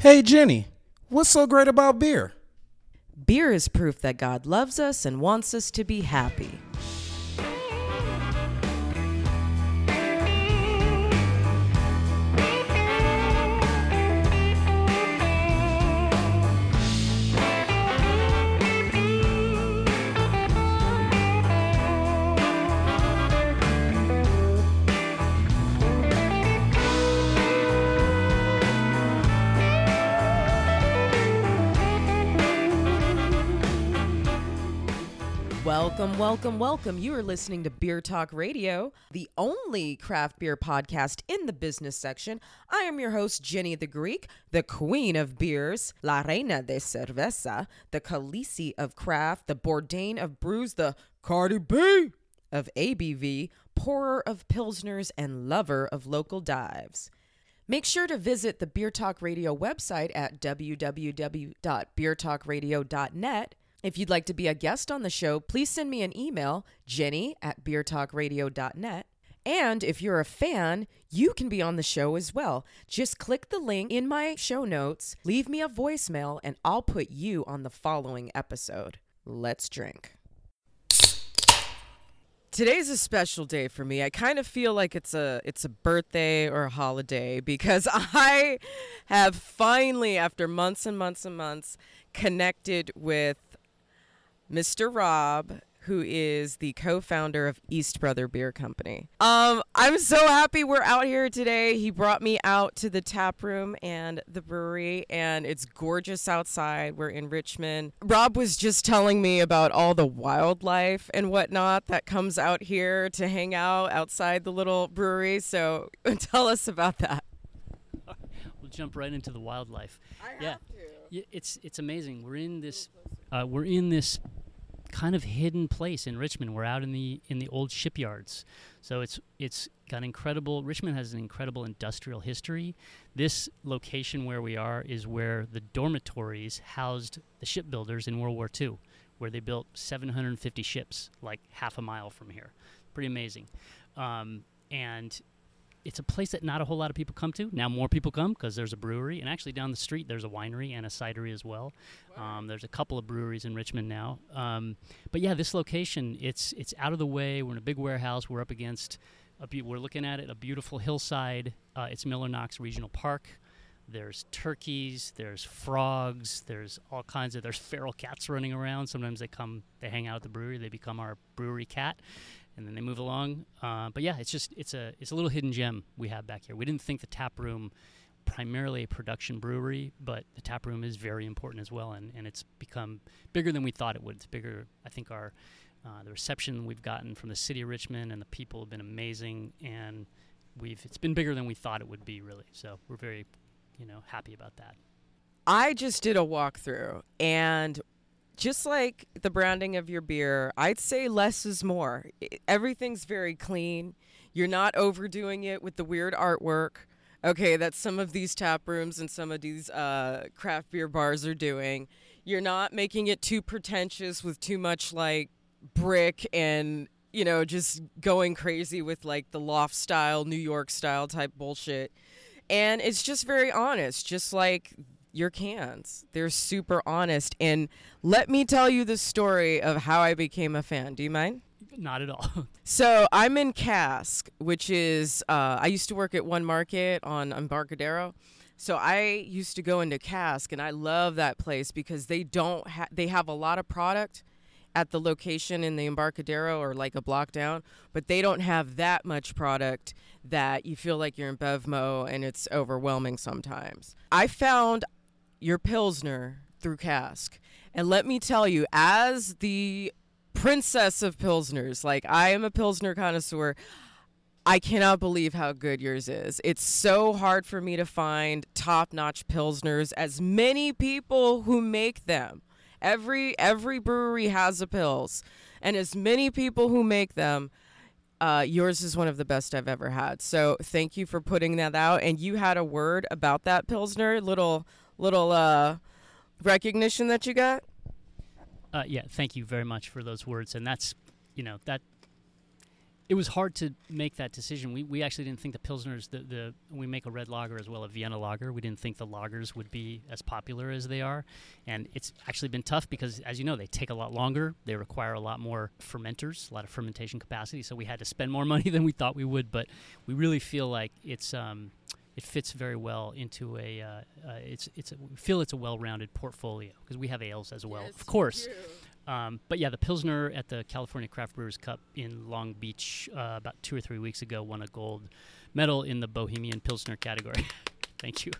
Hey, Jenny, what's so great about beer? Beer is proof that God loves us and wants us to be happy. Welcome, welcome. You are listening to Beer Talk Radio, the only craft beer podcast in the business section. I am your host, Jenny the Greek, the queen of beers, La Reina de Cerveza, the Khaleesi of craft, the Bourdain of brews, the Cardi B of ABV, pourer of pilsners, and lover of local dives. Make sure to visit the Beer Talk Radio website at www.beertalkradio.net if you'd like to be a guest on the show, please send me an email, jenny at beertalkradio.net. And if you're a fan, you can be on the show as well. Just click the link in my show notes, leave me a voicemail, and I'll put you on the following episode. Let's drink. Today's a special day for me. I kind of feel like it's a it's a birthday or a holiday because I have finally after months and months and months connected with Mr. Rob, who is the co-founder of East Brother Beer Company. Um, I'm so happy we're out here today. He brought me out to the tap room and the brewery, and it's gorgeous outside. We're in Richmond. Rob was just telling me about all the wildlife and whatnot that comes out here to hang out outside the little brewery. So tell us about that. We'll jump right into the wildlife. I yeah. Yeah, it's it's amazing. We're in this uh, we're in this kind of hidden place in Richmond. We're out in the in the old shipyards, so it's it's got incredible. Richmond has an incredible industrial history. This location where we are is where the dormitories housed the shipbuilders in World War II, where they built 750 ships, like half a mile from here. Pretty amazing. Um, and it's a place that not a whole lot of people come to. Now more people come because there's a brewery, and actually down the street there's a winery and a cidery as well. Um, there's a couple of breweries in Richmond now. Um, but yeah, this location it's it's out of the way. We're in a big warehouse. We're up against. A be- we're looking at it a beautiful hillside. Uh, it's Miller Knox Regional Park. There's turkeys. There's frogs. There's all kinds of. There's feral cats running around. Sometimes they come. They hang out at the brewery. They become our brewery cat and then they move along. Uh, but yeah, it's just it's a it's a little hidden gem we have back here. We didn't think the tap room primarily a production brewery, but the tap room is very important as well, and, and it's become bigger than we thought it would. It's bigger. I think our uh, the reception we've gotten from the city of Richmond and the people have been amazing, and we've it's been bigger than we thought it would be really. So we're very you know happy about that. I just did a walkthrough, and just like the branding of your beer, I'd say less is more. Everything's very clean. You're not overdoing it with the weird artwork. Okay, that some of these tap rooms and some of these uh, craft beer bars are doing. You're not making it too pretentious with too much like brick and you know just going crazy with like the loft style, New York style type bullshit. And it's just very honest, just like your cans. They're super honest. And let me tell you the story of how I became a fan. Do you mind? Not at all. so I'm in Cask, which is uh, I used to work at One Market on Embarcadero. So I used to go into Cask, and I love that place because they don't ha- they have a lot of product at the location in the Embarcadero or like a block down, but they don't have that much product that you feel like you're in Bevmo and it's overwhelming sometimes. I found your Pilsner through cask. And let me tell you, as the princess of Pilsners, like I am a Pilsner connoisseur, I cannot believe how good yours is. It's so hard for me to find top notch Pilsners, as many people who make them. Every every brewery has a Pils, and as many people who make them, uh, yours is one of the best I've ever had. So thank you for putting that out. And you had a word about that Pilsner, little little uh, recognition that you got? Uh, yeah, thank you very much for those words. And that's, you know, that it was hard to make that decision. We, we actually didn't think the pilsners the, the we make a red lager as well a Vienna lager. We didn't think the lagers would be as popular as they are, and it's actually been tough because as you know they take a lot longer. They require a lot more fermenters, a lot of fermentation capacity. So we had to spend more money than we thought we would. But we really feel like it's um, it fits very well into a uh, uh, it's it's a, we feel it's a well-rounded portfolio because we have ales as well, Yes, of course. Um, but yeah, the Pilsner at the California Craft Brewers Cup in Long Beach uh, about two or three weeks ago won a gold medal in the Bohemian Pilsner category. Thank you.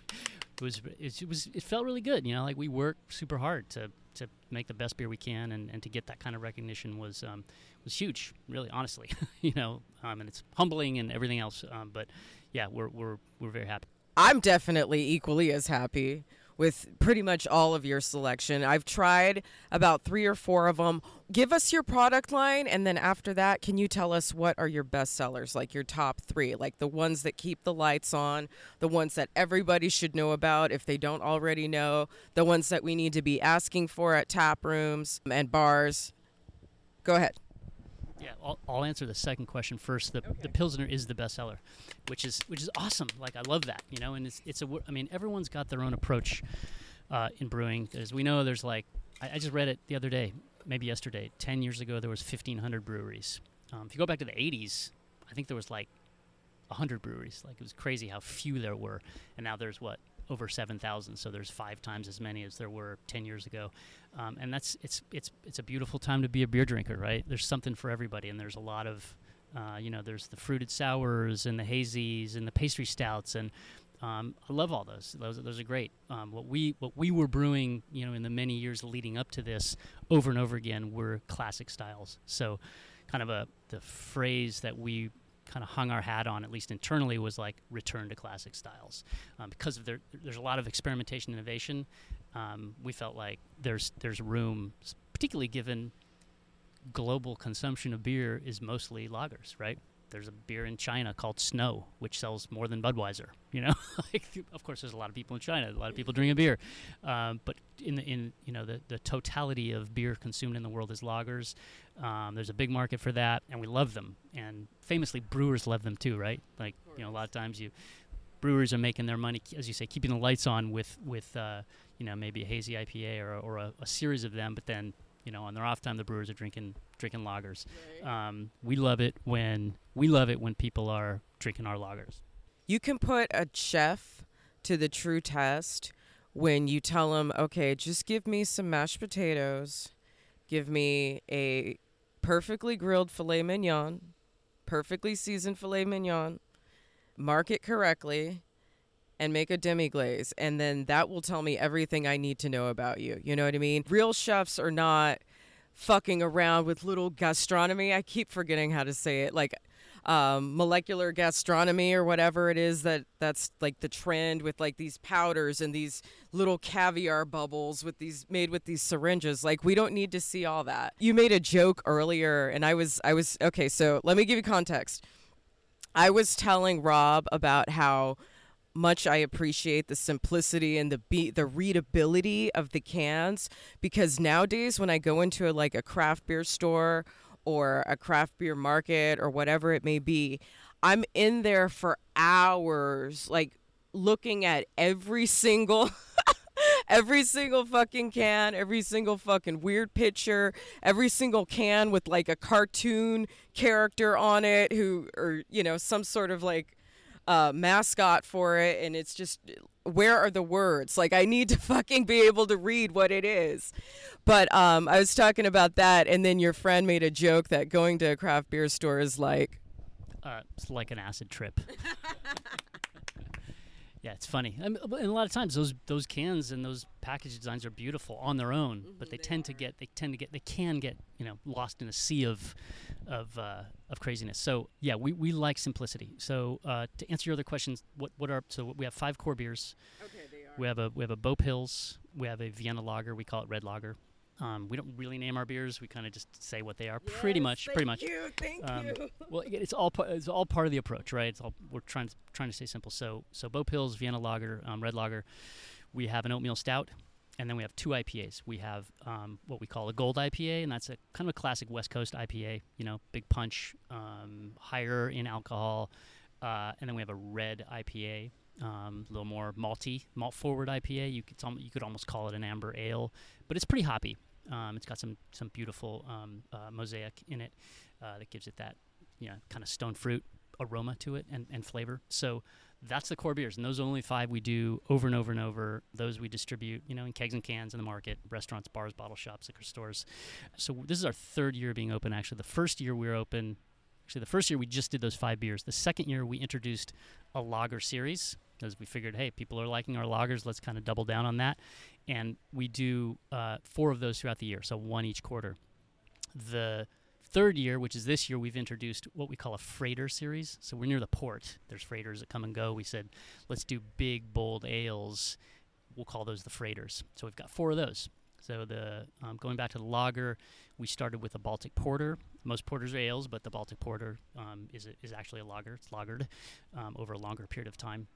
It was it was it felt really good. You know, like we worked super hard to to make the best beer we can, and, and to get that kind of recognition was um, was huge. Really, honestly, you know, um, and it's humbling and everything else. Um, but yeah, we're we're we're very happy. I'm definitely equally as happy with pretty much all of your selection. I've tried about three or four of them. Give us your product line, and then after that, can you tell us what are your best sellers, like your top three, like the ones that keep the lights on, the ones that everybody should know about if they don't already know, the ones that we need to be asking for at tap rooms and bars? Go ahead. Yeah, I'll, I'll answer the second question first. The, the Pilsner is the bestseller, which is which is awesome. Like I love that, you know. And it's it's a I mean everyone's got their own approach uh, in brewing. As we know, there's like I, I just read it the other day, maybe yesterday. Ten years ago, there was 1,500 breweries. Um, if you go back to the 80s, I think there was like 100 breweries. Like it was crazy how few there were, and now there's what over 7,000. So there's five times as many as there were 10 years ago, um, and that's it's it's it's a beautiful time to be a beer drinker, right? There's something for everybody, and there's a lot of uh, you know there's the fruited sours and the hazies and the pastry stouts and um, I love all those. Those, those are great. Um, what we what we were brewing, you know, in the many years leading up to this, over and over again, were classic styles. So, kind of a the phrase that we kind of hung our hat on, at least internally, was like return to classic styles, um, because of there, there's a lot of experimentation, innovation. Um, we felt like there's there's room, particularly given global consumption of beer is mostly lagers, right? There's a beer in China called Snow, which sells more than Budweiser. You know, like, of course, there's a lot of people in China, a lot of people drinking beer, um, but in the in you know the the totality of beer consumed in the world is lagers. Um, there's a big market for that, and we love them. And famously, brewers love them too, right? Like you know, a lot of times you brewers are making their money, as you say, keeping the lights on with with uh, you know maybe a hazy IPA or, or a, a series of them, but then you know on their off time the brewers are drinking drinking lagers. Um, we love it when we love it when people are drinking our lagers. You can put a chef to the true test when you tell them, okay, just give me some mashed potatoes, give me a perfectly grilled filet mignon, perfectly seasoned filet mignon, mark it correctly, and make a demi glaze. And then that will tell me everything I need to know about you. You know what I mean? Real chefs are not fucking around with little gastronomy. I keep forgetting how to say it. Like, um, molecular gastronomy or whatever it is that that's like the trend with like these powders and these little caviar bubbles with these made with these syringes like we don't need to see all that you made a joke earlier and i was i was okay so let me give you context i was telling rob about how much I appreciate the simplicity and the be- the readability of the cans because nowadays when I go into a, like a craft beer store or a craft beer market or whatever it may be, I'm in there for hours like looking at every single every single fucking can, every single fucking weird picture, every single can with like a cartoon character on it who or you know some sort of like uh, mascot for it and it's just where are the words like i need to fucking be able to read what it is but um, i was talking about that and then your friend made a joke that going to a craft beer store is like Uh, it's like an acid trip. yeah, it's funny. I mean, and a lot of times those those cans and those package designs are beautiful on their own, but they, tend to get they tend to get they can get you know lost in a sea of of uh, of craziness. So yeah, we, we like simplicity. So uh, to answer your other questions, what what are so we have five core beers. okay they are We have a we have a Bo Pils. We have a Vienna Lager. We call it Red Lager. Um, we don't really name our beers. We kind of just say what they are. pretty much. Pretty much. you, thank Um, you Well, it's all pa- it's all part of the approach, right? It's all we're trying to trying to stay simple. So so Bo Pils, Vienna Lager, um, Red Lager. We have an oatmeal stout. and then we have two IPAs. We have um, what we call a gold IPA, and that's a kind of a classic West Coast IPA. You know, big punch, um, higher in alcohol, uh, and then we have a red IPA, um, a little more malty, malt forward IPA. You could you could almost call it an amber ale, but it's pretty hoppy. Um, it's got some some beautiful um, uh, mosaic in it uh, that gives it that you know kind of stone fruit aroma to it and, and flavor. So that's the core beers, and those are only five we do over and over and over. Those we distribute, you know, in kegs and cans in the market, restaurants, bars, bottle shops, liquor stores. So this is our third year being open. Actually, the first year we were open, actually the first year we just did those five beers. The second year we introduced a lager series because we figured, hey, people are liking our lagers. let's kind of double down on that, and we do uh, four of those throughout the year, so one each quarter. The third year, which is this year, we've introduced what we call a freighter series. So we're near the port. There's freighters that come and go. We said, let's do big, bold ales. We'll call those the freighters. So we've got four of those. So the um, going back to the lager, we started with a Baltic Porter. Most porters are ales, but the Baltic Porter um, is a, is actually a lager. It's lagered um, over a longer period of time.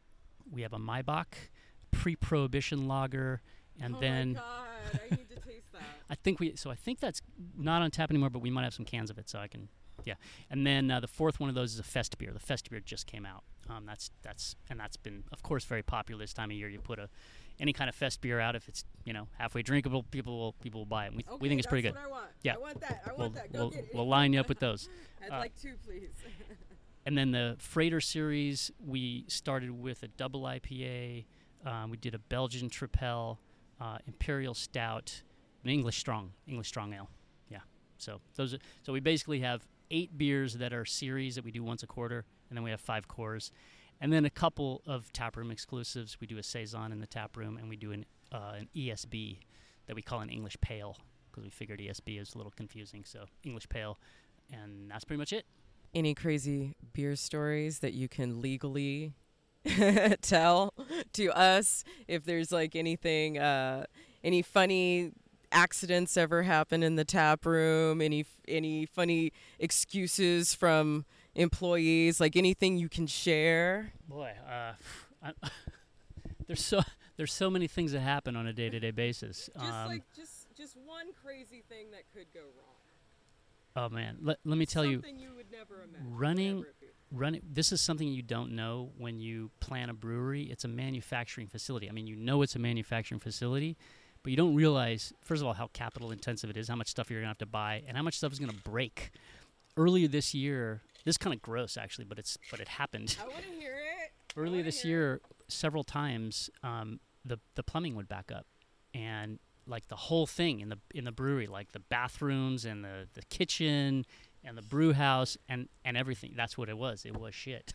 We have a Maibock pre-prohibition lager, and oh then my god, I need to taste that. I think we. So I think that's not on tap anymore, but we might have some cans of it, so I can. Yeah, and then uh, the fourth one of those is a fest beer. The fest beer just came out. Um, that's that's and that's been, of course, very popular this time of year. You put a any kind of fest beer out if it's you know halfway drinkable, people will people will buy it. We, Okay, we think it's pretty good. I want. Yeah. I want that. I want We'll, that. Go we'll, get it. we'll line you up with those. I'd uh, like two, please. And then the Freighter series, we started with a double IPA. Um, we did a Belgian Tripel, uh, Imperial Stout, an English Strong, English Strong Ale. Yeah. So those. Are, so we basically have eight beers that are series that we do once a quarter, and then we have five cores, and then a couple of taproom exclusives. We do a saison in the tap room, and we do an uh, an ESB that we call an English Pale because we figured ESB is a little confusing. So English Pale, and that's pretty much it. Any crazy beer stories that you can legally tell to us? If there's like anything, uh, any funny accidents ever happen in the tap room? Any any funny excuses from employees? Like anything you can share? Boy, uh, there's so there's so many things that happen on a day-to-day basis. just Um, just just one crazy thing that could go wrong. oh man, let, let me tell you, you would never imagine. Running- running this is something you don't know when you plan a brewery. It's a manufacturing facility. I mean, you know it's a manufacturing facility, but you don't realize first of all how capital intensive it is, how much stuff you're gonna have to buy, and how much stuff is gonna break. Earlier this year, this is kind of gross actually, but it's but it happened. I want to hear it. earlier this year, several times, um, the the plumbing would back up, and like the whole thing in the in the brewery, like the bathrooms and the the kitchen and the brew house and and everything. That's what it was. It was shit,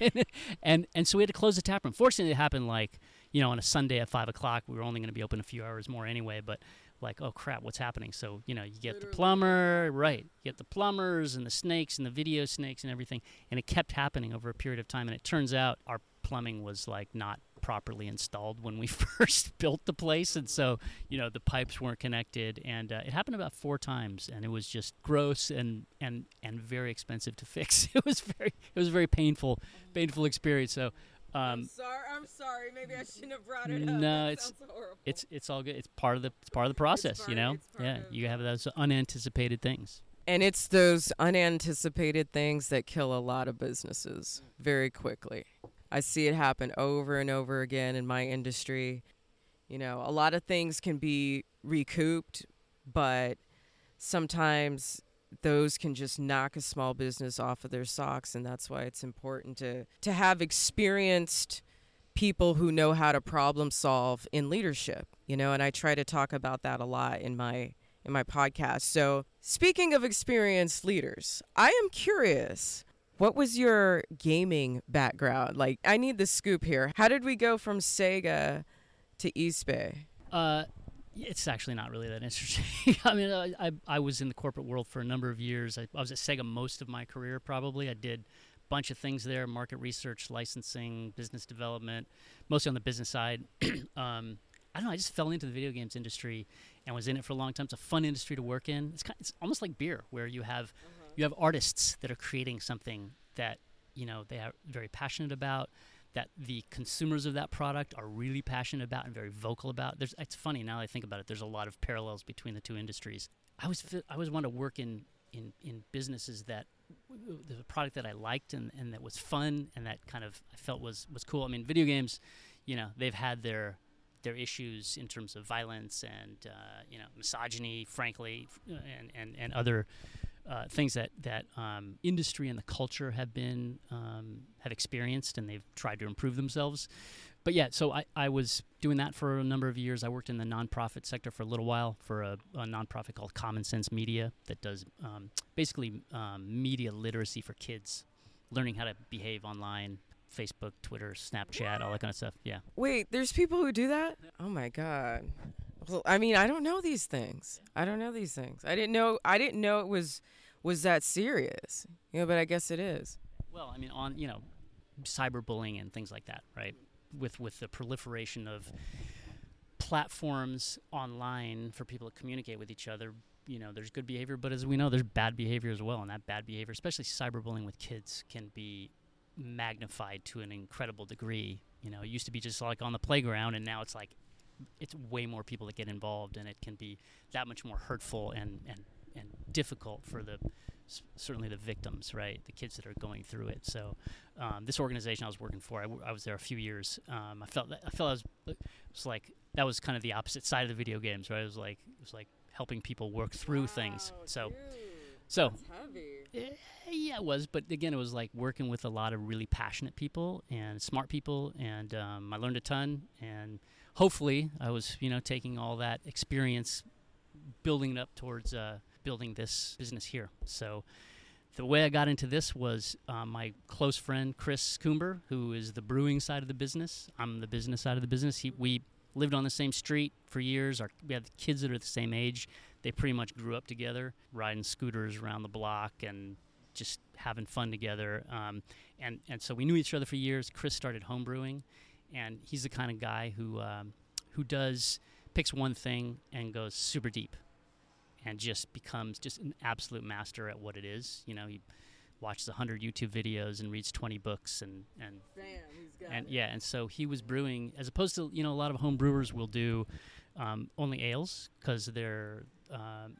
and and so we had to close the tap room. Fortunately, it happened like you know on a Sunday at five o'clock. We were only going to be open a few hours more anyway, but. Like oh crap, what's happening? So you know you get the plumber, right? You get the plumbers and the snakes and the video snakes and everything, and it kept happening over a period of time. And it turns out our plumbing was like not properly installed when we first built the place and so you know the pipes weren't connected and uh, it happened about four times and it was just gross and and and very expensive to fix it was very it was a very painful painful experience so I'm um sorry. I'm sorry. Maybe I shouldn't have brought it up. No, That it's- horrible. it's it's all good it's part of the it's part of the process you know yeah you have those unanticipated things and it's those unanticipated things that kill a lot of businesses very quickly. I see it happen over and over again in my industry. You know, a lot of things can be recouped, but sometimes those can just knock a small business off of their socks and that's why it's important to to have experienced people who know how to problem solve in leadership you know and i try to talk about that a lot in my in my podcast so speaking of experienced leaders i am curious what was your gaming background like i need the scoop here how did we go from sega to east bay Uh, it's actually not really that interesting. I mean, I, I I was in the corporate world for a number of years. I, I was at Sega most of my career, probably. I did a bunch of things there: market research, licensing, business development, mostly on the business side. um, I don't know. I just fell into the video games industry and was in it for a long time. It's a fun industry to work in. It's kind, it's almost like beer, where you have you have artists that are creating something that you know they are very passionate about. that the consumers of that product are really passionate about and very vocal about. There's, it's funny now that I think about it. There's a lot of parallels between the two industries. I was I always want to work in in in businesses that the product that I liked and, and that was fun and that kind of I felt was was cool. I mean, video games, you know, they've had their their issues in terms of violence and uh, you know misogyny, frankly, and and and other uh, things that that um, industry and the culture have been um, have experienced, and they've tried to improve themselves. But yeah, so I, I was doing that for a number of years. I worked in the nonprofit sector for a little while for a, a nonprofit called Common Sense Media that does um, basically um, media literacy for kids, learning how to behave online, Facebook, Twitter, Snapchat, all that kind of stuff. Yeah. Wait, there's people who do that? Oh my god. Well, I mean, I don't know these things. I don't know these things. I didn't know. I didn't know it was was that serious. You know, but I guess it is. Well, I mean, on you know, cyberbullying and things like that, right? With with the proliferation of platforms online for people to communicate with each other, you know, there's good behavior, but as we know, there's bad behavior as well, and that bad behavior, especially cyberbullying with kids, can be magnified to an incredible degree. You know, it used to be just like on the playground, and now it's like it's way more people that get involved, and it can be that much more hurtful and and and difficult for the certainly the victims, right? The kids that are going through it. So, um, this organization I was working for, I, w- I was there a few years. Um, I felt that, I felt I was, it was like that was kind of the opposite side of the video games, right? It was like it was like helping people work through wow, things. So, dude, so eh, yeah, it was. But again, it was like working with a lot of really passionate people and smart people, and um, I learned a ton. And hopefully, I was you know taking all that experience, building it up towards. Uh, building this business here. So the way I got into this was uh, my close friend Chris Coomber, who is the brewing side of the business. I'm the business side of the business. He, we lived on the same street for years. Our, we have kids that are the same age. They pretty much grew up together, riding scooters around the block and just having fun together. Um, and, and so we knew each other for years. Chris started home brewing, and he's the kind of guy who, um, who does picks one thing and goes super deep and just becomes just an absolute master at what it is. You know, he watches 100 YouTube videos and reads 20 books and and and it. yeah, and so he was brewing as opposed to you know a lot of home brewers will do um, only ales because they're um,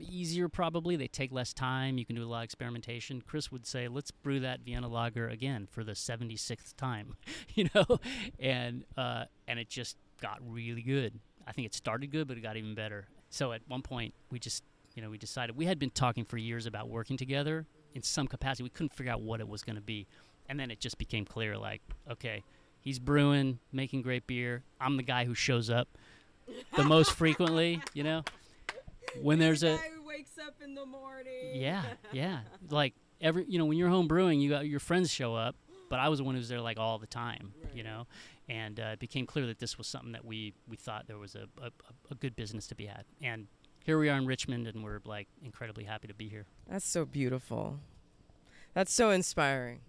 easier probably. They take less time. You can do a lot of experimentation. Chris would say, "Let's brew that Vienna lager again for the 76th time," you know, and uh, and it just got really good. I think it started good, but it got even better. So at one point, we just, you know, we decided we had been talking for years about working together in some capacity. We couldn't figure out what it was going to be, and then it just became clear, like, okay, he's brewing, making great beer. I'm the guy who shows up the most frequently, you know. When there's the a who wakes up in the morning. Yeah, yeah. Like every, you know, when you're home brewing, you got your friends show up, but I was the one who was there like all the time, right. you know and uh, it became clear that this was something that we, we thought there was a, a, a good business to be had. And here we are in Richmond, and we're like incredibly happy to be here. That's so beautiful. That's so inspiring.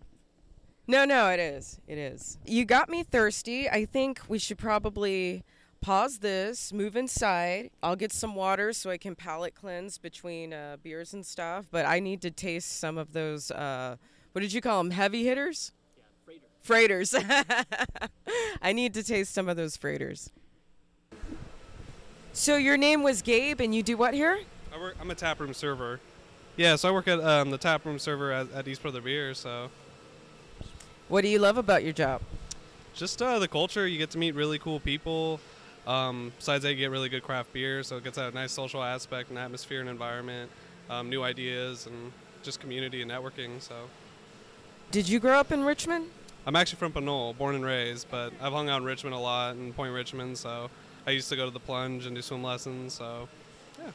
No, no, it is. It is. You got me thirsty. I think we should probably pause this, move inside. I'll get some water so I can palate cleanse between uh, beers and stuff. But I need to taste some of those. Uh, what did you call them? Heavy hitters? Yeah, freighters. I need to taste some of those freighters. So your name was Gabe, and you do what here? I work, I'm a taproom server. Yeah, so I work at um, the taproom server at, at East Brother Beer. So, what do you love about your job? Just uh, the culture. You get to meet really cool people. Um, besides that, you get really good craft beer, so it gets a nice social aspect and atmosphere and environment, um, new ideas, and just community and networking. So, did you grow up in Richmond? I'm actually from Pinole, born and raised, but I've hung out in Richmond a lot and Point Richmond, so I used to go to the plunge and do swim lessons, so yeah.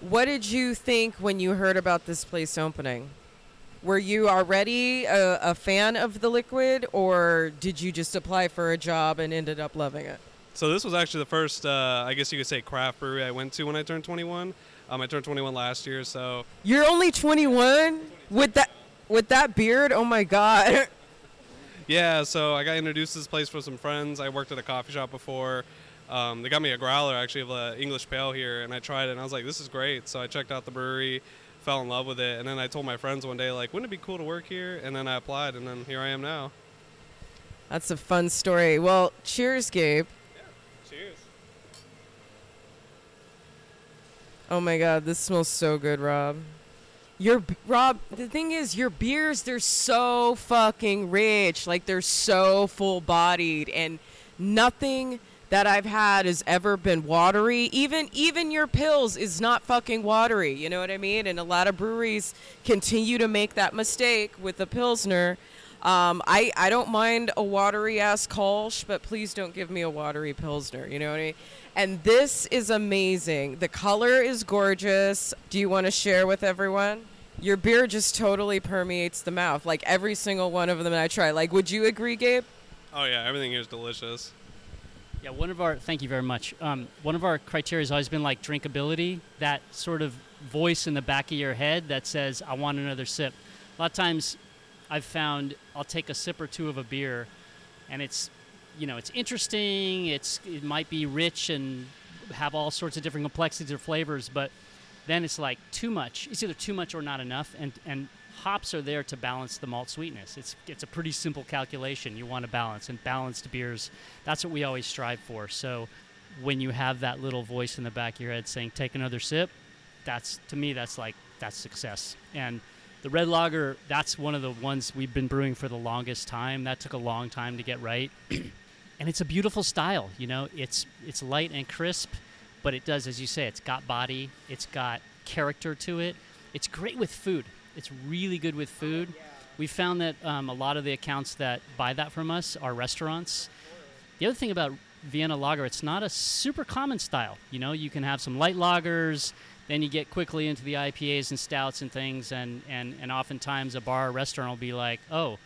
What did you think when you heard about this place opening? Were you already a, a fan of the liquid, or did you just apply for a job and ended up loving it? So this was actually the first, uh, I guess you could say, craft brewery I went to when I turned 21. Um, I turned 21 last year, so. You're only 21 with that with that beard. Oh my god. Yeah, so I got introduced to this place for some friends. I worked at a coffee shop before. Um, they got me a growler actually of an English pale here, and I tried it, and I was like, "This is great." So I checked out the brewery, fell in love with it, and then I told my friends one day, like, "Wouldn't it be cool to work here?" And then I applied, and then here I am now. That's a fun story. Well, cheers, Gabe. Cheers. Oh my god, this smells so good, Rob. Your Rob, the thing is, your beers they're so fucking rich, like they're so full bodied, and nothing that I've had has ever been watery. Even even your pils is not fucking watery. You know what I mean? And a lot of breweries continue to make that mistake with the pilsner. Um, I I don't mind a watery ass Kolsch, but please don't give me a watery pilsner. You know what I mean? And this is amazing. The color is gorgeous. Do you want to share with everyone? Your beer just totally permeates the mouth. Like every single one of them I try. Like, would you agree, Gabe? Oh yeah, everything here is delicious. Yeah, one of our thank you very much. Um, one of our criteria has always been like drinkability, that sort of voice in the back of your head that says, "I want another sip." A lot of times, I've found I'll take a sip or two of a beer, and it's, you know, it's interesting. It's it might be rich and have all sorts of different complexities or flavors, but then it's like too much. It's either too much or not enough, and and hops are there to balance the malt sweetness. It's it's a pretty simple calculation. You want to balance, and balanced beers. That's what we always strive for. So when you have that little voice in the back of your head saying "Take another sip," that's to me that's like that's success. And the red lager, that's one of the ones we've been brewing for the longest time. That took a long time to get right. and it's a beautiful style, you know. It's it's light and crisp, but it does as you say, it's got body, it's got character to it. It's great with food. It's really good with food. We found that um, a lot of the accounts that buy that from us are restaurants. The other thing about Vienna lager, it's not a super common style. You know, you can have some light lagers, then you get quickly into the IPAs and stouts and things, and, and, and oftentimes a bar or restaurant will be like, oh,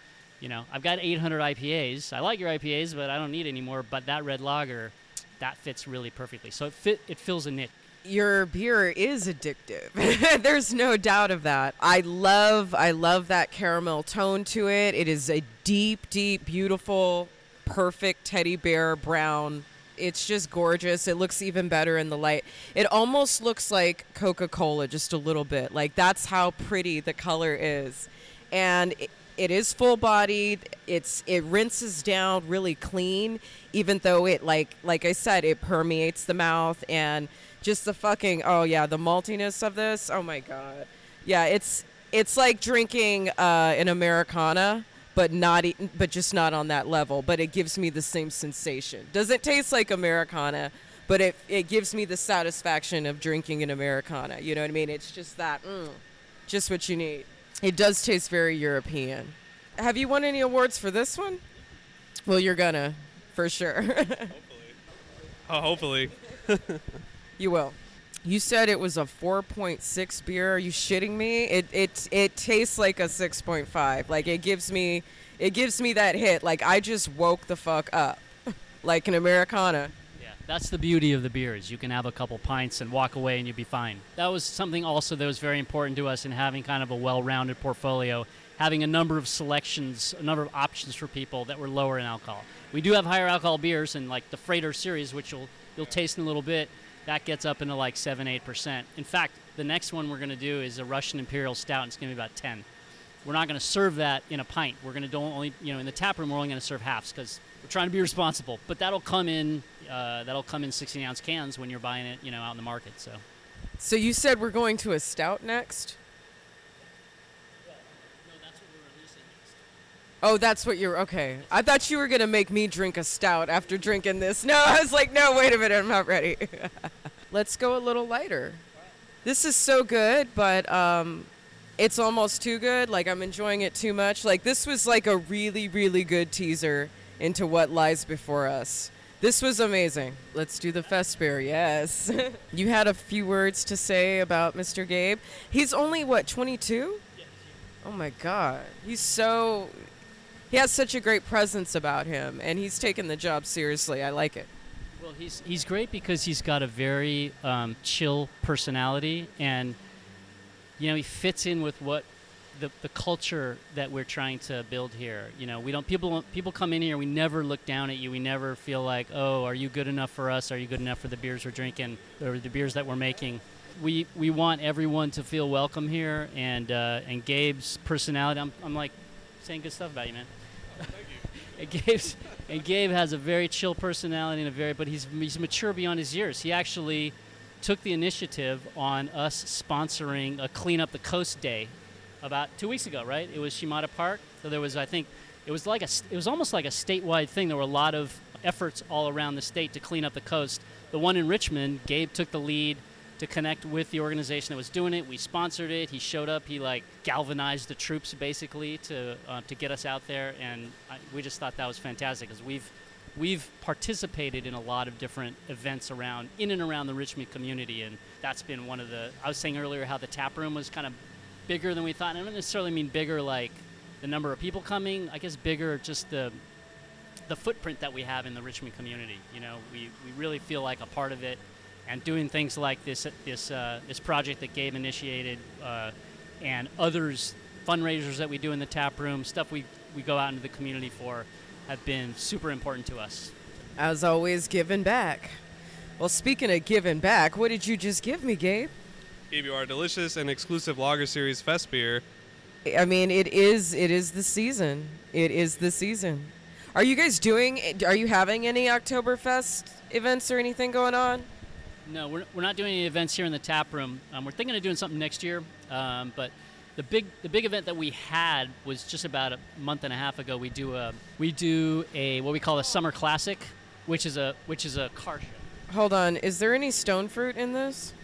you know, I've got 800 IPAs. I like your IPAs, but I don't need any more. But that red lager, that fits really perfectly. So it fit, it fills a niche. your beer is addictive. There's no doubt of that. I love I love that caramel tone to it. It is a deep, deep, beautiful, perfect teddy bear brown. It's just gorgeous. It looks even better in the light. It almost looks like Coca-Cola just a little bit. Like that's how pretty the color is. And it, is full bodied. It's it rinses down really clean even though it like like I said it permeates the mouth and just the fucking oh yeah the maltiness of this. Oh my god. Yeah it's it's like drinking uh, an americano but not but just not on that level but it gives me the same sensation. Doesn't taste like americano but it it gives me the satisfaction of drinking an americano you know what i mean? It's just that mm, just what you need it does taste very european have you won any awards for this one well you're gonna for sure Oh, hopefully. You will. You said it was a 4.6 beer. Are you shitting me? It it it tastes like a 6.5. Like it gives me it gives me that hit. Like I just woke the fuck up. like an americano. That's the beauty of the beers. You can have a couple pints and walk away and you'll be fine. That was something also that was very important to us in having kind of a well-rounded portfolio, having a number of selections, a number of options for people that were lower in alcohol. We do have higher alcohol beers and like the Freighter series, which you'll you'll taste in a little bit. That gets up into like seven, eight percent. In fact, the next one we're going to do is a Russian Imperial Stout. And it's going to be about ten. We're not going to serve that in a pint. We're going to only, you know, in the tap room, we're only going to serve halves because we're trying to be responsible. But that'll come in, uh, that'll come in 16 ounce cans when you're buying it, you know, out in the market. So So you said we're going to a stout next? Oh, that's what you're okay. I thought you were gonna make me drink a stout after drinking this. No, I was like, no, wait a minute, I'm not ready. Let's go a little lighter. This is so good, but um, it's almost too good. Like I'm enjoying it too much. Like this was like a really, really good teaser into what lies before us. This was amazing. Let's do the fest beer. Yes. you had a few words to say about Mr. Gabe. He's only what 22? Oh my god. He's so he has such a great presence about him and he's taken the job seriously. I like it. Well, he's he's great because he's got a very um, chill personality, and you know he fits in with what the, the culture that we're trying to build here. You know, we don't people people come in here. We never look down at you. We never feel like, oh, are you good enough for us? Are you good enough for the beers we're drinking or the beers that we're making? We we want everyone to feel welcome here, and uh, and Gabe's personality. I'm I'm like saying good stuff about you, man. Thank you. and Gabe's, and Gabe has a very chill personality and a very, but he's he's mature beyond his years. He actually took the initiative on us sponsoring a clean up the coast day about two weeks ago. Right? It was Shimada Park. So there was, I think, it was like a, it was almost like a statewide thing. There were a lot of efforts all around the state to clean up the coast. The one in Richmond, Gabe took the lead to connect with the organization that was doing it. We sponsored it. He showed up. He like galvanized the troops basically to uh, to get us out there, and I, we just thought that was fantastic because we've we've participated in a lot of different events around in and around the Richmond community, and that's been one of the. I was saying earlier how the tap room was kind of bigger than we thought. And I don't necessarily mean bigger like the number of people coming. I guess bigger just the the footprint that we have in the Richmond community. You know, we, we really feel like a part of it and doing things like this this uh, this project that Gabe initiated, uh, and others fundraisers that we do in the tap room, stuff we we go out into the community for, have been super important to us. As always, giving back. Well, speaking of giving back, what did you just give me, Gabe? Gave you our delicious and exclusive Lager Series Fest beer. I mean, it is it is the season. It is the season. Are you guys doing? Are you having any Oktoberfest events or anything going on? No, we're, we're not doing any events here in the tap room. Um, we're thinking of doing something next year, um, but the big the big event that we had was just about a month and a half ago. We do a we do a what we call a summer classic, which is a which is a car show. Hold on, is there any stone fruit in this?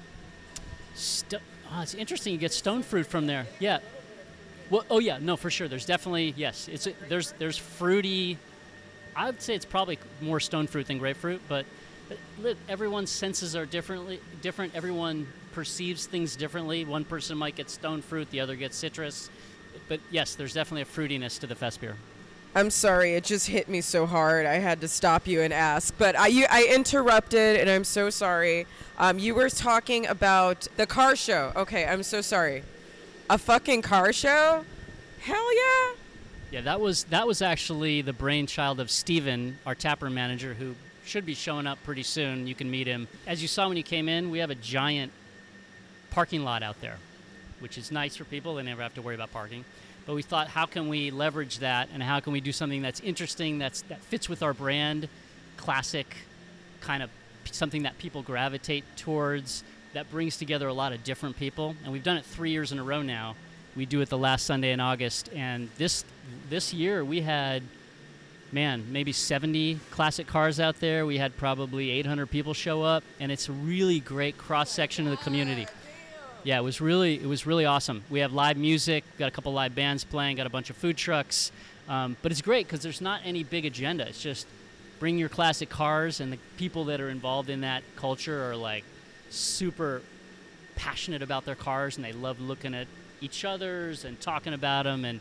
Sto- oh, it's interesting. You get stone fruit from there. Yeah. Well, oh yeah, no, for sure. There's definitely yes. It's there's there's fruity. I would say it's probably more stone fruit than grapefruit, but look, everyone's senses are differently different. Everyone perceives things differently. One person might get stone fruit, the other gets citrus. But yes, there's definitely a fruitiness to the fest beer. I'm sorry, it just hit me so hard. I had to stop you and ask, but I you, I interrupted, and I'm so sorry. Um, you were talking about the car show. Okay, I'm so sorry. A fucking car show? Hell yeah! Yeah, that was that was actually the brainchild of Steven, our tapper manager, who should be showing up pretty soon. You can meet him. As you saw when you came in, we have a giant parking lot out there, which is nice for people. They never have to worry about parking. But we thought, how can we leverage that, and how can we do something that's interesting, that's that fits with our brand, classic, kind of something that people gravitate towards, that brings together a lot of different people. And we've done it three years in a row now. We do it the last Sunday in August, and this this year we had man, maybe 70 classic cars out there. We had probably 800 people show up, and it's a really great cross section of the community. Yeah, it was really it was really awesome. We have live music, got a couple live bands playing, got a bunch of food trucks, um, but it's great because there's not any big agenda. It's just bring your classic cars, and the people that are involved in that culture are like super passionate about their cars, and they love looking at each other's and talking about them and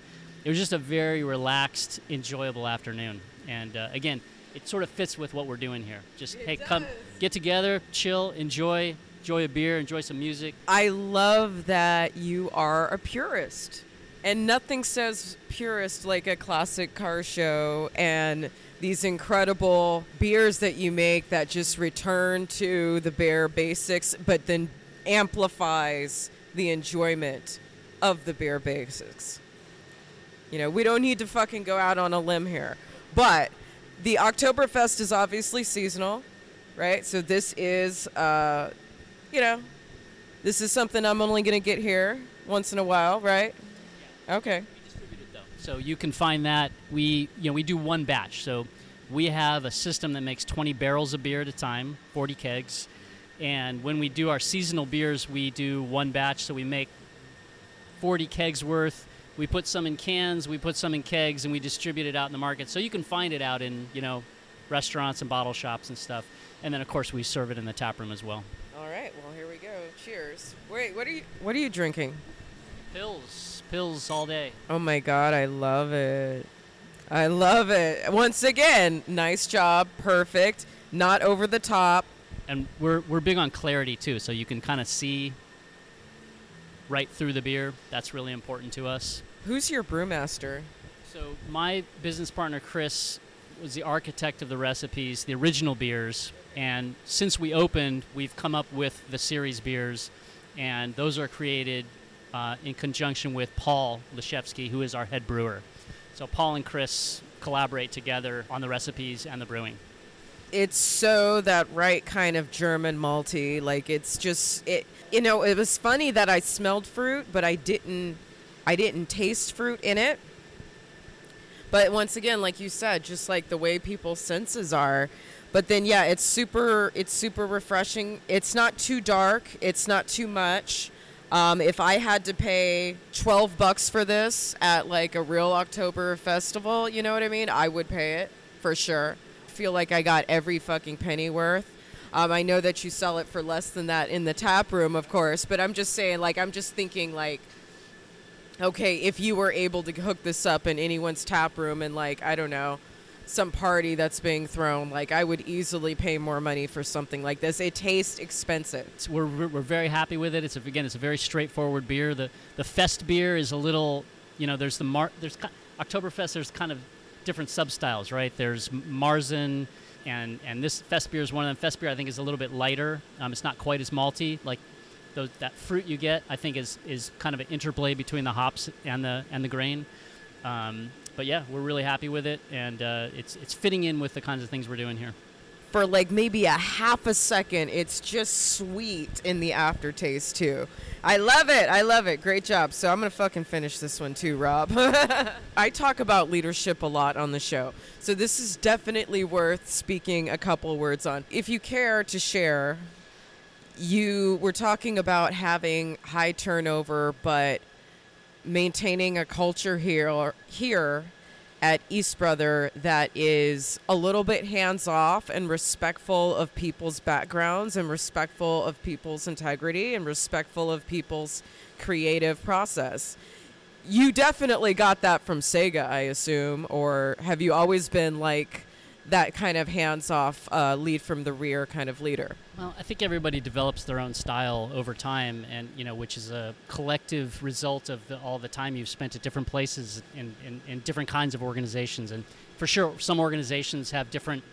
it was just a very relaxed, enjoyable afternoon. And uh, again, it sort of fits with what we're doing here. Just it hey, does. come get together, chill, enjoy, enjoy a beer, enjoy some music. I love that you are a purist. And nothing says purist like a classic car show and these incredible beers that you make that just return to the bare basics, but then amplifies the enjoyment of the bare basics. You know, we don't need to fucking go out on a limb here. But the Oktoberfest is obviously seasonal, right? So this is, uh, you know, this is something I'm only going to get here once in a while, right? Okay. So you can find that we you know we do one batch. So we have a system that makes 20 barrels of beer at a time, 40 kegs. And when we do our seasonal beers, we do one batch. So we make 40 kegs worth we put some in cans, we put some in kegs, and we distribute it out in the market. So you can find it out in you know restaurants and bottle shops and stuff. And then of course we serve it in the tap room as well. All right. Well, here we go. Cheers. Wait, what are you what are you drinking? Pils, pils all day. Oh my god, I love it. I love it. Once again, nice job. Perfect. Not over the top. And we're we're big on clarity too, so you can kind of see right through the beer. That's really important to us. Who's your brewmaster? So my business partner Chris was the architect of the recipes, the original beers, and since we opened, we've come up with the series beers, and those are created uh, in conjunction with Paul Lashevsky, who is our head brewer. So Paul and Chris collaborate together on the recipes and the brewing. it's so that right kind of German malty. Like it's just it. You know, it was funny that I smelled fruit, but I didn't. I didn't taste fruit in it. But once again, like you said, just like the way people's senses are. But then, yeah, it's super. It's super refreshing. It's not too dark. It's not too much. Um, if I had to pay 12 bucks for this at like a real October festival, you know what I mean? I would pay it for sure. Feel like I got every fucking penny worth. Um, I know that you sell it for less than that in the tap room, of course, but I'm just saying, like, I'm just thinking, like, okay, if you were able to hook this up in anyone's tap room and, like, I don't know, some party that's being thrown, like, I would easily pay more money for something like this. It tastes expensive. It's, we're, we're very happy with it. It's a, again, it's a very straightforward beer. The the Fest beer is a little, you know, there's the Mar there's Oktoberfest. There's kind of different sub styles, right? There's Marzen, and and this Fest beer is one of them. Fest beer I think is a little bit lighter. Um, it's not quite as malty. Like that fruit you get, I think is is kind of an interplay between the hops and the and the grain. Um, but yeah, we're really happy with it, and uh, it's it's fitting in with the kinds of things we're doing here. For like maybe a half a second, it's just sweet in the aftertaste too. I love it. I love it. Great job. So I'm gonna fucking finish this one too, Rob. I talk about leadership a lot on the show, so this is definitely worth speaking a couple words on. If you care to share, you were talking about having high turnover, but maintaining a culture here here at East Brother that is a little bit hands off and respectful of people's backgrounds and respectful of people's integrity and respectful of people's creative process. You definitely got that from Sega, I assume, or have you always been like that kind of hands off, uh, lead from the rear kind of leader? Well, I think everybody develops their own style over time, and you know, which is a collective result of the, all the time you've spent at different places in, in, in different kinds of organizations. And for sure, some organizations have different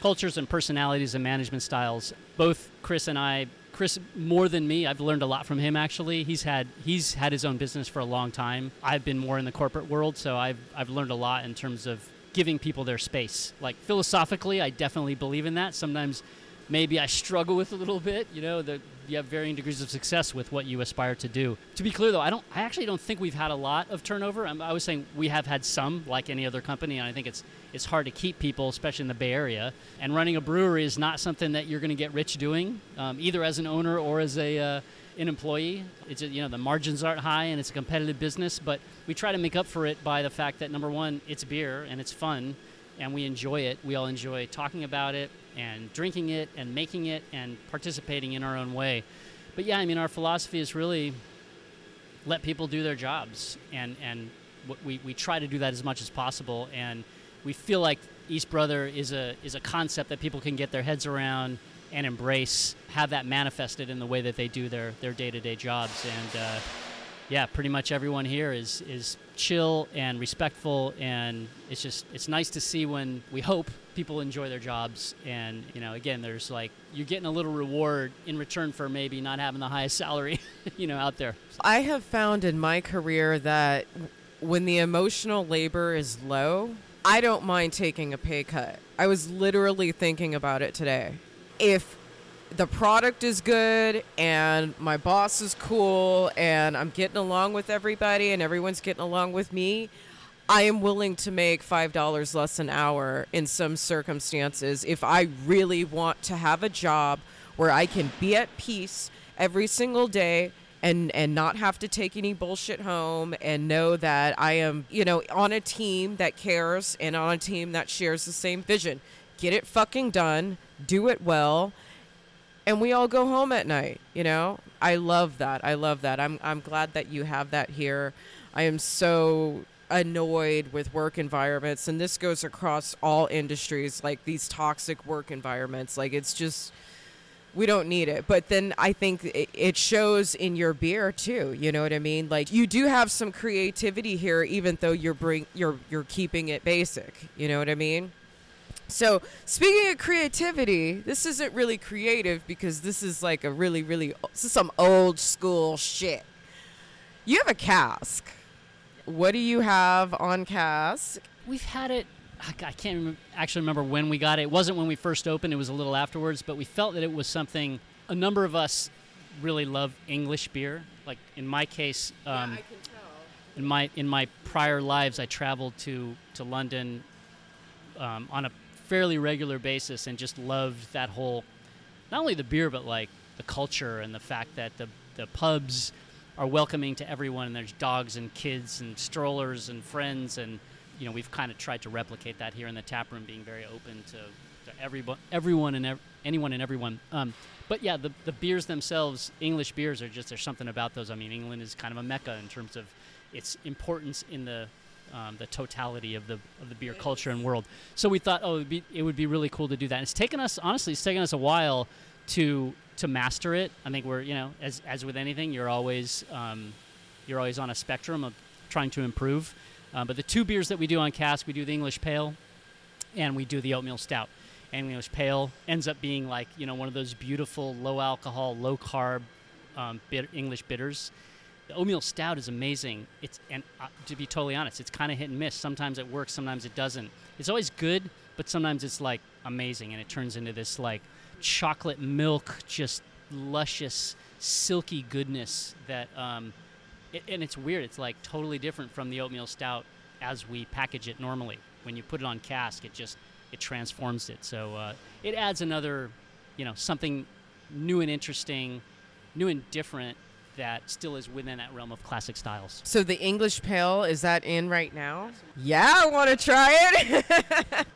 cultures and personalities and management styles. Both Chris and I, Chris more than me, I've learned a lot from him. Actually, he's had he's had his own business for a long time. I've been more in the corporate world, so I've I've learned a lot in terms of giving people their space. Like philosophically, I definitely believe in that. Sometimes maybe I struggle with a little bit. You know, that you have varying degrees of success with what you aspire to do. To be clear, though, I don't. I actually don't think we've had a lot of turnover. I'm, I was saying we have had some, like any other company, and I think it's it's hard to keep people, especially in the Bay Area. And running a brewery is not something that you're going to get rich doing, um, either as an owner or as a uh, an employee. It's you know the margins aren't high and it's a competitive business, but we try to make up for it by the fact that number one, it's beer and it's fun, and we enjoy it. We all enjoy talking about it and drinking it and making it and participating in our own way. But yeah, I mean, our philosophy is really let people do their jobs, and and we we try to do that as much as possible, and we feel like East Brother is a is a concept that people can get their heads around and embrace, have that manifested in the way that they do their their day to day jobs, and uh, yeah, pretty much everyone here is is chill and respectful, and it's just it's nice to see when we hope people enjoy their jobs, and you know, again, there's like you're getting a little reward in return for maybe not having the highest salary, you know, out there. I have found in my career that when the emotional labor is low, I don't mind taking a pay cut. I was literally thinking about it today. If the product is good and my boss is cool and I'm getting along with everybody and everyone's getting along with me, I am willing to make $5 less an hour in some circumstances if I really want to have a job where I can be at peace every single day and and not have to take any bullshit home and know that I am, you know, on a team that cares and on a team that shares the same vision. Get it fucking done, do it well, and we all go home at night, you know? I love that. I love that. I'm I'm glad that you have that here. I am so annoyed with work environments and this goes across all industries like these toxic work environments. Like it's just we don't need it. But then I think it, shows in your beer too. You know what I mean? Like you do have some creativity here, even though you're bring you're you're keeping it basic. You know what I mean? So speaking of creativity, this isn't really creative because this is like a really really this is some old school shit. You have a cask. What do you have on cask? We've had it I can't actually remember when we got it. It wasn't when we first opened. It was a little afterwards. But we felt that it was something. A number of us really love English beer. Like in my case, um, in my in my prior lives, I traveled to to London um, on a fairly regular basis and just loved that whole, not only the beer but like the culture and the fact that the the pubs are welcoming to everyone and there's dogs and kids and strollers and friends and you know we've kind of tried to replicate that here in the tap room being very open to, to everyone everyone and ev- anyone and everyone. Um, but yeah the, the beers themselves english beers are just there's something about those. I mean england is kind of a mecca in terms of its importance in the um, the totality of the of the beer culture and world. So we thought oh it would, be, it would be really cool to do that. And it's taken us honestly it's taken us a while to to master it i think we're you know as as with anything you're always um, you're always on a spectrum of trying to improve. Uh, but the two beers that we do on cask we do the english pale and we do the oatmeal stout. And english pale ends up being like you know one of those beautiful low alcohol low carb um, bit- english bitters. The oatmeal stout is amazing. It's and uh, to be totally honest it's kind of hit and miss. Sometimes it works sometimes it doesn't. It's always good but sometimes it's like amazing and it turns into this like chocolate milk just luscious silky goodness that um, it, and it's weird it's like totally different from the oatmeal stout as we package it normally when you put it on cask it just it transforms it so uh, it adds another you know something new and interesting new and different that still is within that realm of classic styles So the English Pale is that in right now? Yeah, I want to try it.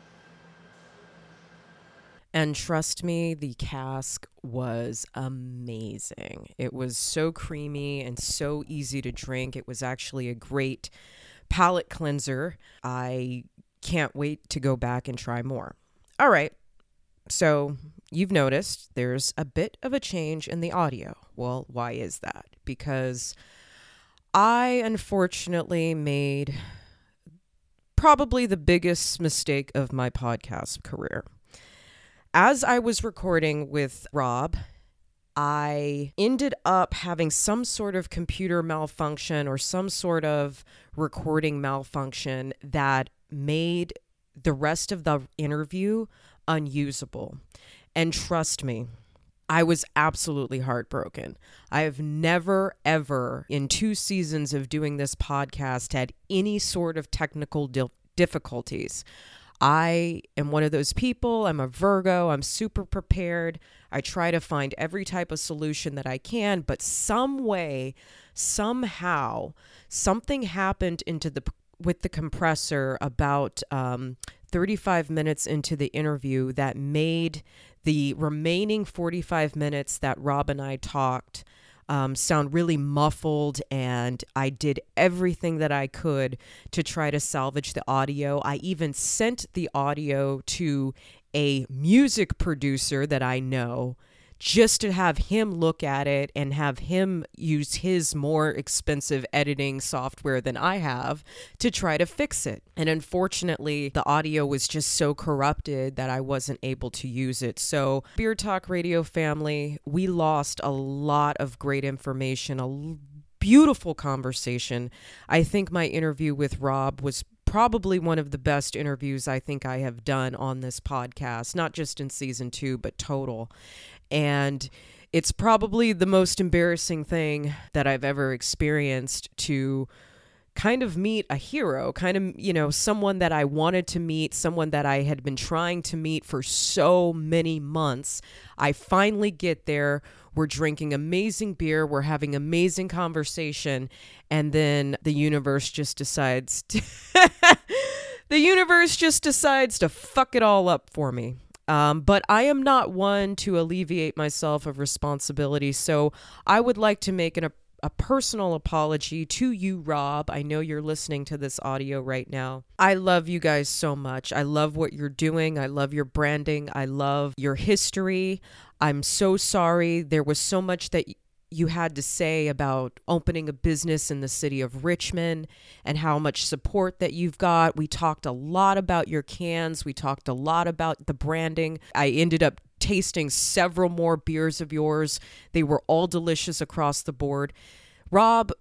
and trust me, the cask was amazing. It was so creamy and so easy to drink. It was actually a great palate cleanser. I can't wait to go back and try more. All right. So you've noticed there's a bit of a change in the audio. Well, why is that? Because I unfortunately made probably the biggest mistake of my podcast career. As I was recording with Rob, I ended up having some sort of computer malfunction or some sort of recording malfunction that made the rest of the interview unusable. And trust me, I was absolutely heartbroken. I have never, ever, in two seasons of doing this podcast, had any sort of technical dil- difficulties. I am one of those people. I'm a Virgo. I'm super prepared. I try to find every type of solution that I can, but some way, somehow, something happened into the with the compressor about um, 35 minutes into the interview that made the remaining 45 minutes that Rob and I talked um, sound really muffled, and I did everything that I could to try to salvage the audio. I even sent the audio to a music producer that I know just to have him look at it and have him use his more expensive editing software than I have to try to fix it. And unfortunately, the audio was just so corrupted that I wasn't able to use it. So, Beer Talk Radio family, we lost a lot of great information, a beautiful conversation. I think my interview with Rob was probably one of the best interviews I think I have done on this podcast, not just in season two, but total. And it's probably the most embarrassing thing that I've ever experienced to kind of meet a hero, kind of, you know, someone that I wanted to meet, someone that I had been trying to meet for so many months. I finally get there. We're drinking amazing beer, we're having amazing conversation, and then the universe just decides to the universe just decides to fuck it all up for me. Um, but I am not one to alleviate myself of responsibility. So I would like to make an, a, a personal apology to you, Rob. I know you're listening to this audio right now. I love you guys so much. I love what you're doing. I love your branding. I love your history. I'm so sorry. There was so much that you had to say about opening a business in the city of Richmond and how much support that you've got. We talked a lot about your cans, we talked a lot about the branding. I ended up tasting several more beers of yours. They were all delicious across the board. Rob,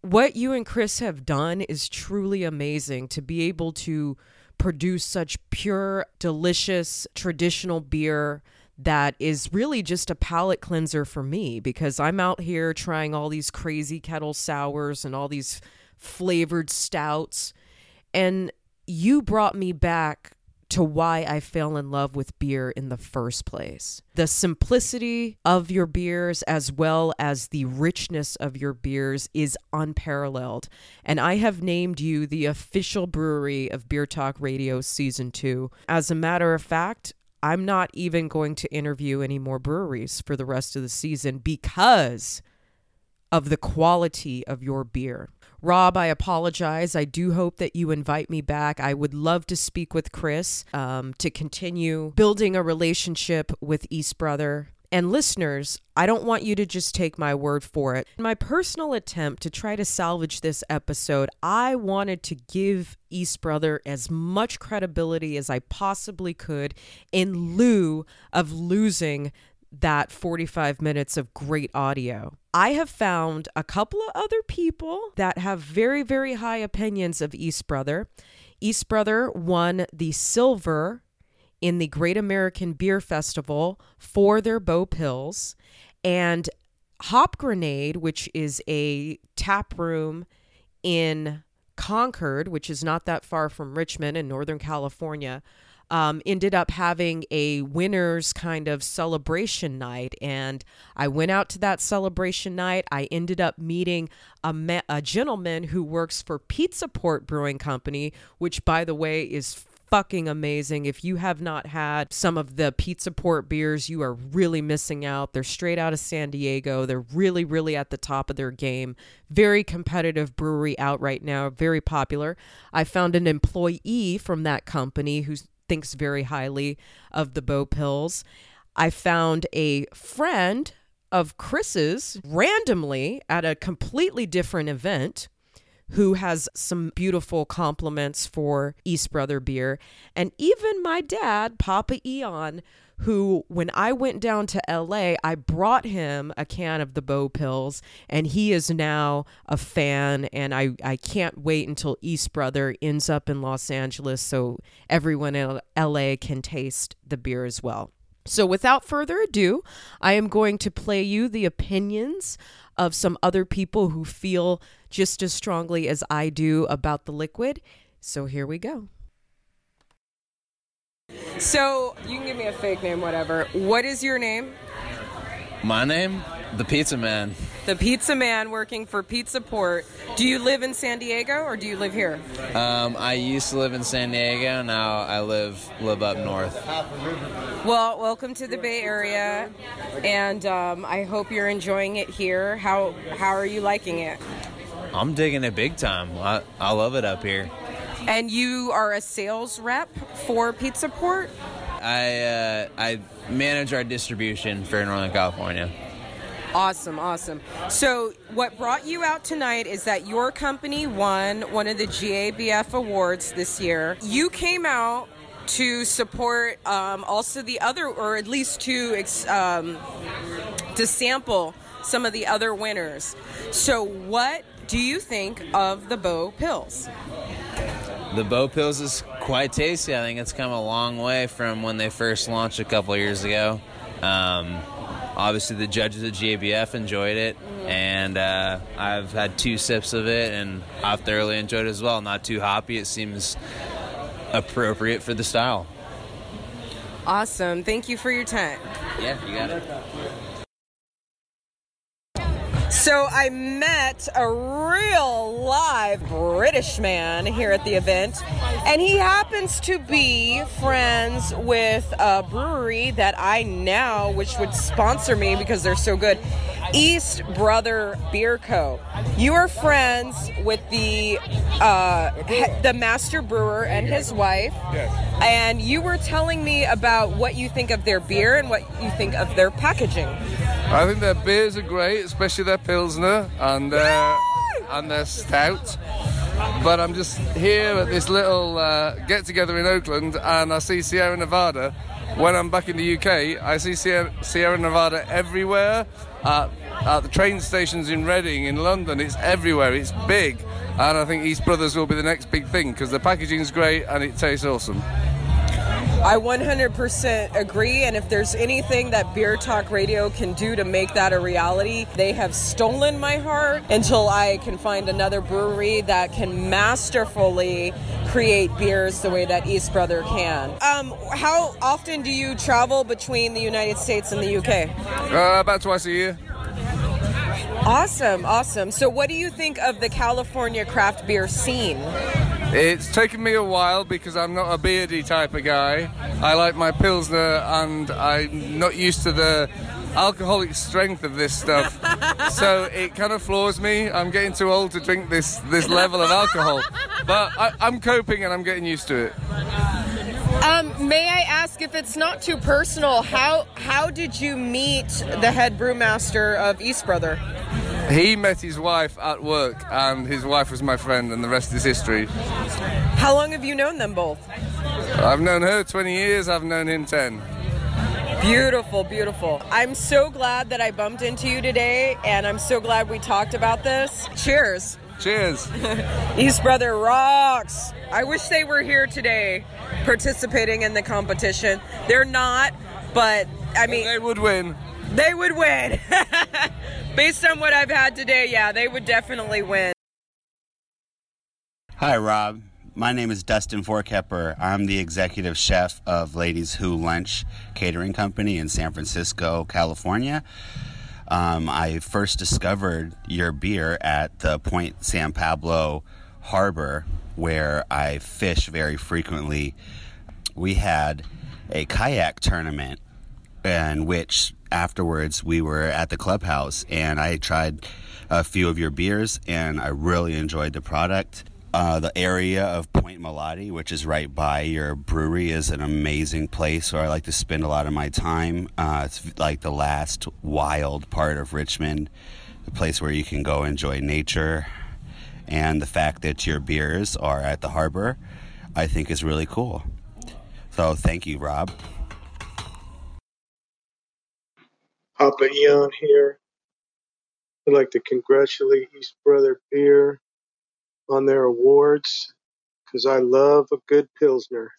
what you and Chris have done is truly amazing to be able to produce such pure, delicious, traditional beer that is really just a palate cleanser for me because I'm out here trying all these crazy kettle sours and all these flavored stouts. And you brought me back to why I fell in love with beer in the first place. The simplicity of your beers, as well as the richness of your beers, is unparalleled. And I have named you the official brewery of Beer Talk Radio Season 2. As a matter of fact, I'm not even going to interview any more breweries for the rest of the season because of the quality of your beer. Rob, I apologize. I do hope that you invite me back. I would love to speak with Chris um, to continue building a relationship with East Brother. And listeners, I don't want you to just take my word for it. In my personal attempt to try to salvage this episode, I wanted to give East Brother as much credibility as I possibly could in lieu of losing that 45 minutes of great audio. I have found a couple of other people that have very, very high opinions of East Brother. East Brother won the silver in the Great American Beer Festival for their Bo Pils. And Hop Grenade, which is a tap room in Concord, which is not that far from Richmond in Northern California, um, ended up having a winners kind of celebration night. And I went out to that celebration night. I ended up meeting a, a gentleman who works for Pizza Port Brewing Company, which, by the way, is fucking amazing. If you have not had some of the Pizza Port beers, you are really missing out. They're straight out of San Diego. They're really, really at the top of their game. Very competitive brewery out right now, very popular. I found an employee from that company who thinks very highly of the Bo Pils. I found a friend of Chris's randomly at a completely different event who has some beautiful compliments for East Brother beer. And even my dad, Papa Eon, who, when I went down to LA, I brought him a can of the Bo Pils, and he is now a fan. And I, I can't wait until East Brother ends up in Los Angeles so everyone in LA can taste the beer as well. So, without further ado, I am going to play you the opinions of some other people who feel just as strongly as I do about the liquid. So, here we go. So, you can give me a fake name, whatever. What is your name? My name? The Pizza Man. The Pizza Man working for Pizza Port. Do you live in San Diego or do you live here? Um, I used to live in San Diego. Now I live live up north. Well, welcome to the Bay Area, and um, I hope you're enjoying it here. How how are you liking it? I'm digging it big time. I, I love it up here. And you are a sales rep for Pizza Port. I uh, I manage our distribution for Northern California. Awesome, awesome. So, what brought you out tonight is that your company won one of the GABF awards this year. You came out to support um, also the other, or at least to um, to sample some of the other winners. So, what do you think of the Bo Pils? The Bo Pils is quite tasty. I think it's come a long way from when they first launched a couple years ago. Um, obviously, the judges at GABF enjoyed it, and uh, I've had two sips of it, and I've thoroughly enjoyed it as well. Not too hoppy. It seems appropriate for the style. Awesome. Thank you for your time. Yeah, you got it. So I met a real live British man here at the event, and he happens to be friends with a brewery that I now, which would sponsor me because they're so good, East Brother Beer Co. You are friends with the uh, the master brewer and his wife, and you were telling me about what you think of their beer and what you think of their packaging. I think their beers are great, especially their Pilsner and their, and their stout. But I'm just here at this little uh, get together in Oakland and I see Sierra Nevada. When I'm back in the UK, I see Sierra, Nevada everywhere at at the train stations in Reading, in London. It's everywhere. It's big, and I think East Brothers will be the next big thing because the packaging is great and it tastes awesome. I 100% agree. And if there's anything that Beer Talk Radio can do to make that a reality, they have stolen my heart until I can find another brewery that can masterfully create beers the way that East Brother can. Um, how often do you travel between the United States and the UK? Uh, about twice a year. Awesome, awesome. So, what do you think of the California craft beer scene? It's taken me a while because I'm not a beardy type of guy. I like my Pilsner and I'm not used to the alcoholic strength of this stuff. so it kind of floors me. I'm getting too old to drink this, this level of alcohol. But I, I'm coping and I'm getting used to it. Um, may I ask if it's not too personal, how how did you meet the head brewmaster of East Brother? He met his wife at work, and his wife was my friend, and the rest is history. How long have you known them both? I've known her 20 years, I've known him 10. Beautiful, beautiful. I'm so glad that I bumped into you today, and I'm so glad we talked about this. Cheers. Cheers. East Brother rocks. I wish they were here today participating in the competition. They're not, but I mean, they would win. They would win. Based on what I've had today, yeah, they would definitely win. Hi, Rob. My name is Dustin Forkepper. I'm the executive chef of Ladies Who Lunch Catering Company in San Francisco, California. Um, I first discovered your beer at the Point San Pablo Harbor, where I fish very frequently. We had a kayak tournament in which afterwards we were at the clubhouse and I tried a few of your beers and I really enjoyed the product. Uh, the area of Point Molate, which is right by your brewery, is an amazing place where I like to spend a lot of my time. Uh, it's like the last wild part of Richmond, a place where you can go enjoy nature. And the fact that your beers are at the harbor, I think is really cool. So thank you, Rob. Papa Eon here. I'd like to congratulate East Brother Beer on their awards because I love a good Pilsner.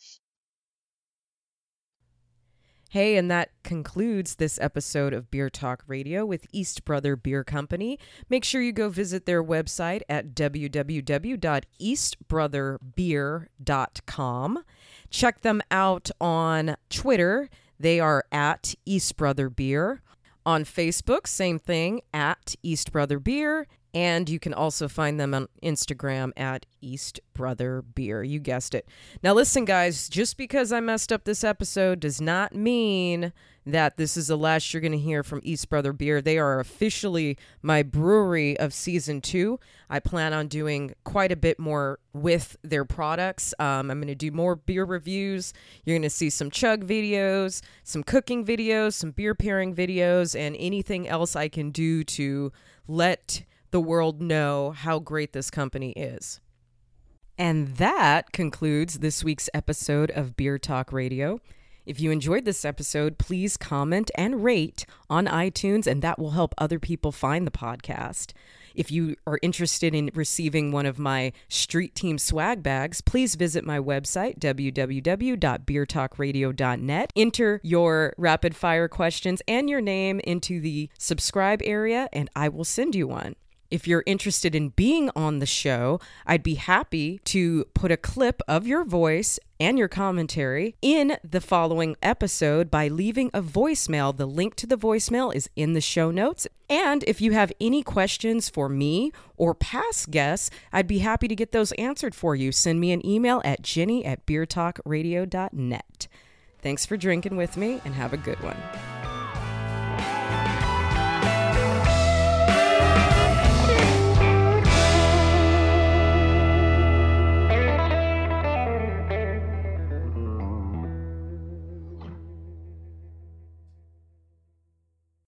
Hey, and that concludes this episode of Beer Talk Radio with East Brother Beer Company. Make sure you go visit their website at www.eastbrotherbeer.com. Check them out on Twitter. They are at East Brother Beer. On Facebook, same thing, at East Brother Beer. And you can also find them on Instagram at East Brother Beer. You guessed it. Now, listen, guys, just because I messed up this episode does not mean that this is the last you're going to hear from East Brother Beer. They are officially my brewery of season two. I plan on doing quite a bit more with their products. Um, I'm going to do more beer reviews. You're going to see some chug videos, some cooking videos, some beer pairing videos, and anything else I can do to let the world know how great this company is. And that concludes this week's episode of Beer Talk Radio. If you enjoyed this episode, please comment and rate on iTunes, and that will help other people find the podcast. If you are interested in receiving one of my Street Team swag bags, please visit my website, www.beertalkradio.net. Enter your rapid fire questions and your name into the subscribe area, and I will send you one. If you're interested in being on the show, I'd be happy to put a clip of your voice and your commentary in the following episode by leaving a voicemail. The link to the voicemail is in the show notes. And if you have any questions for me or past guests, I'd be happy to get those answered for you. Send me an email at jenny at beertalkradio.net. Thanks for drinking with me and have a good one.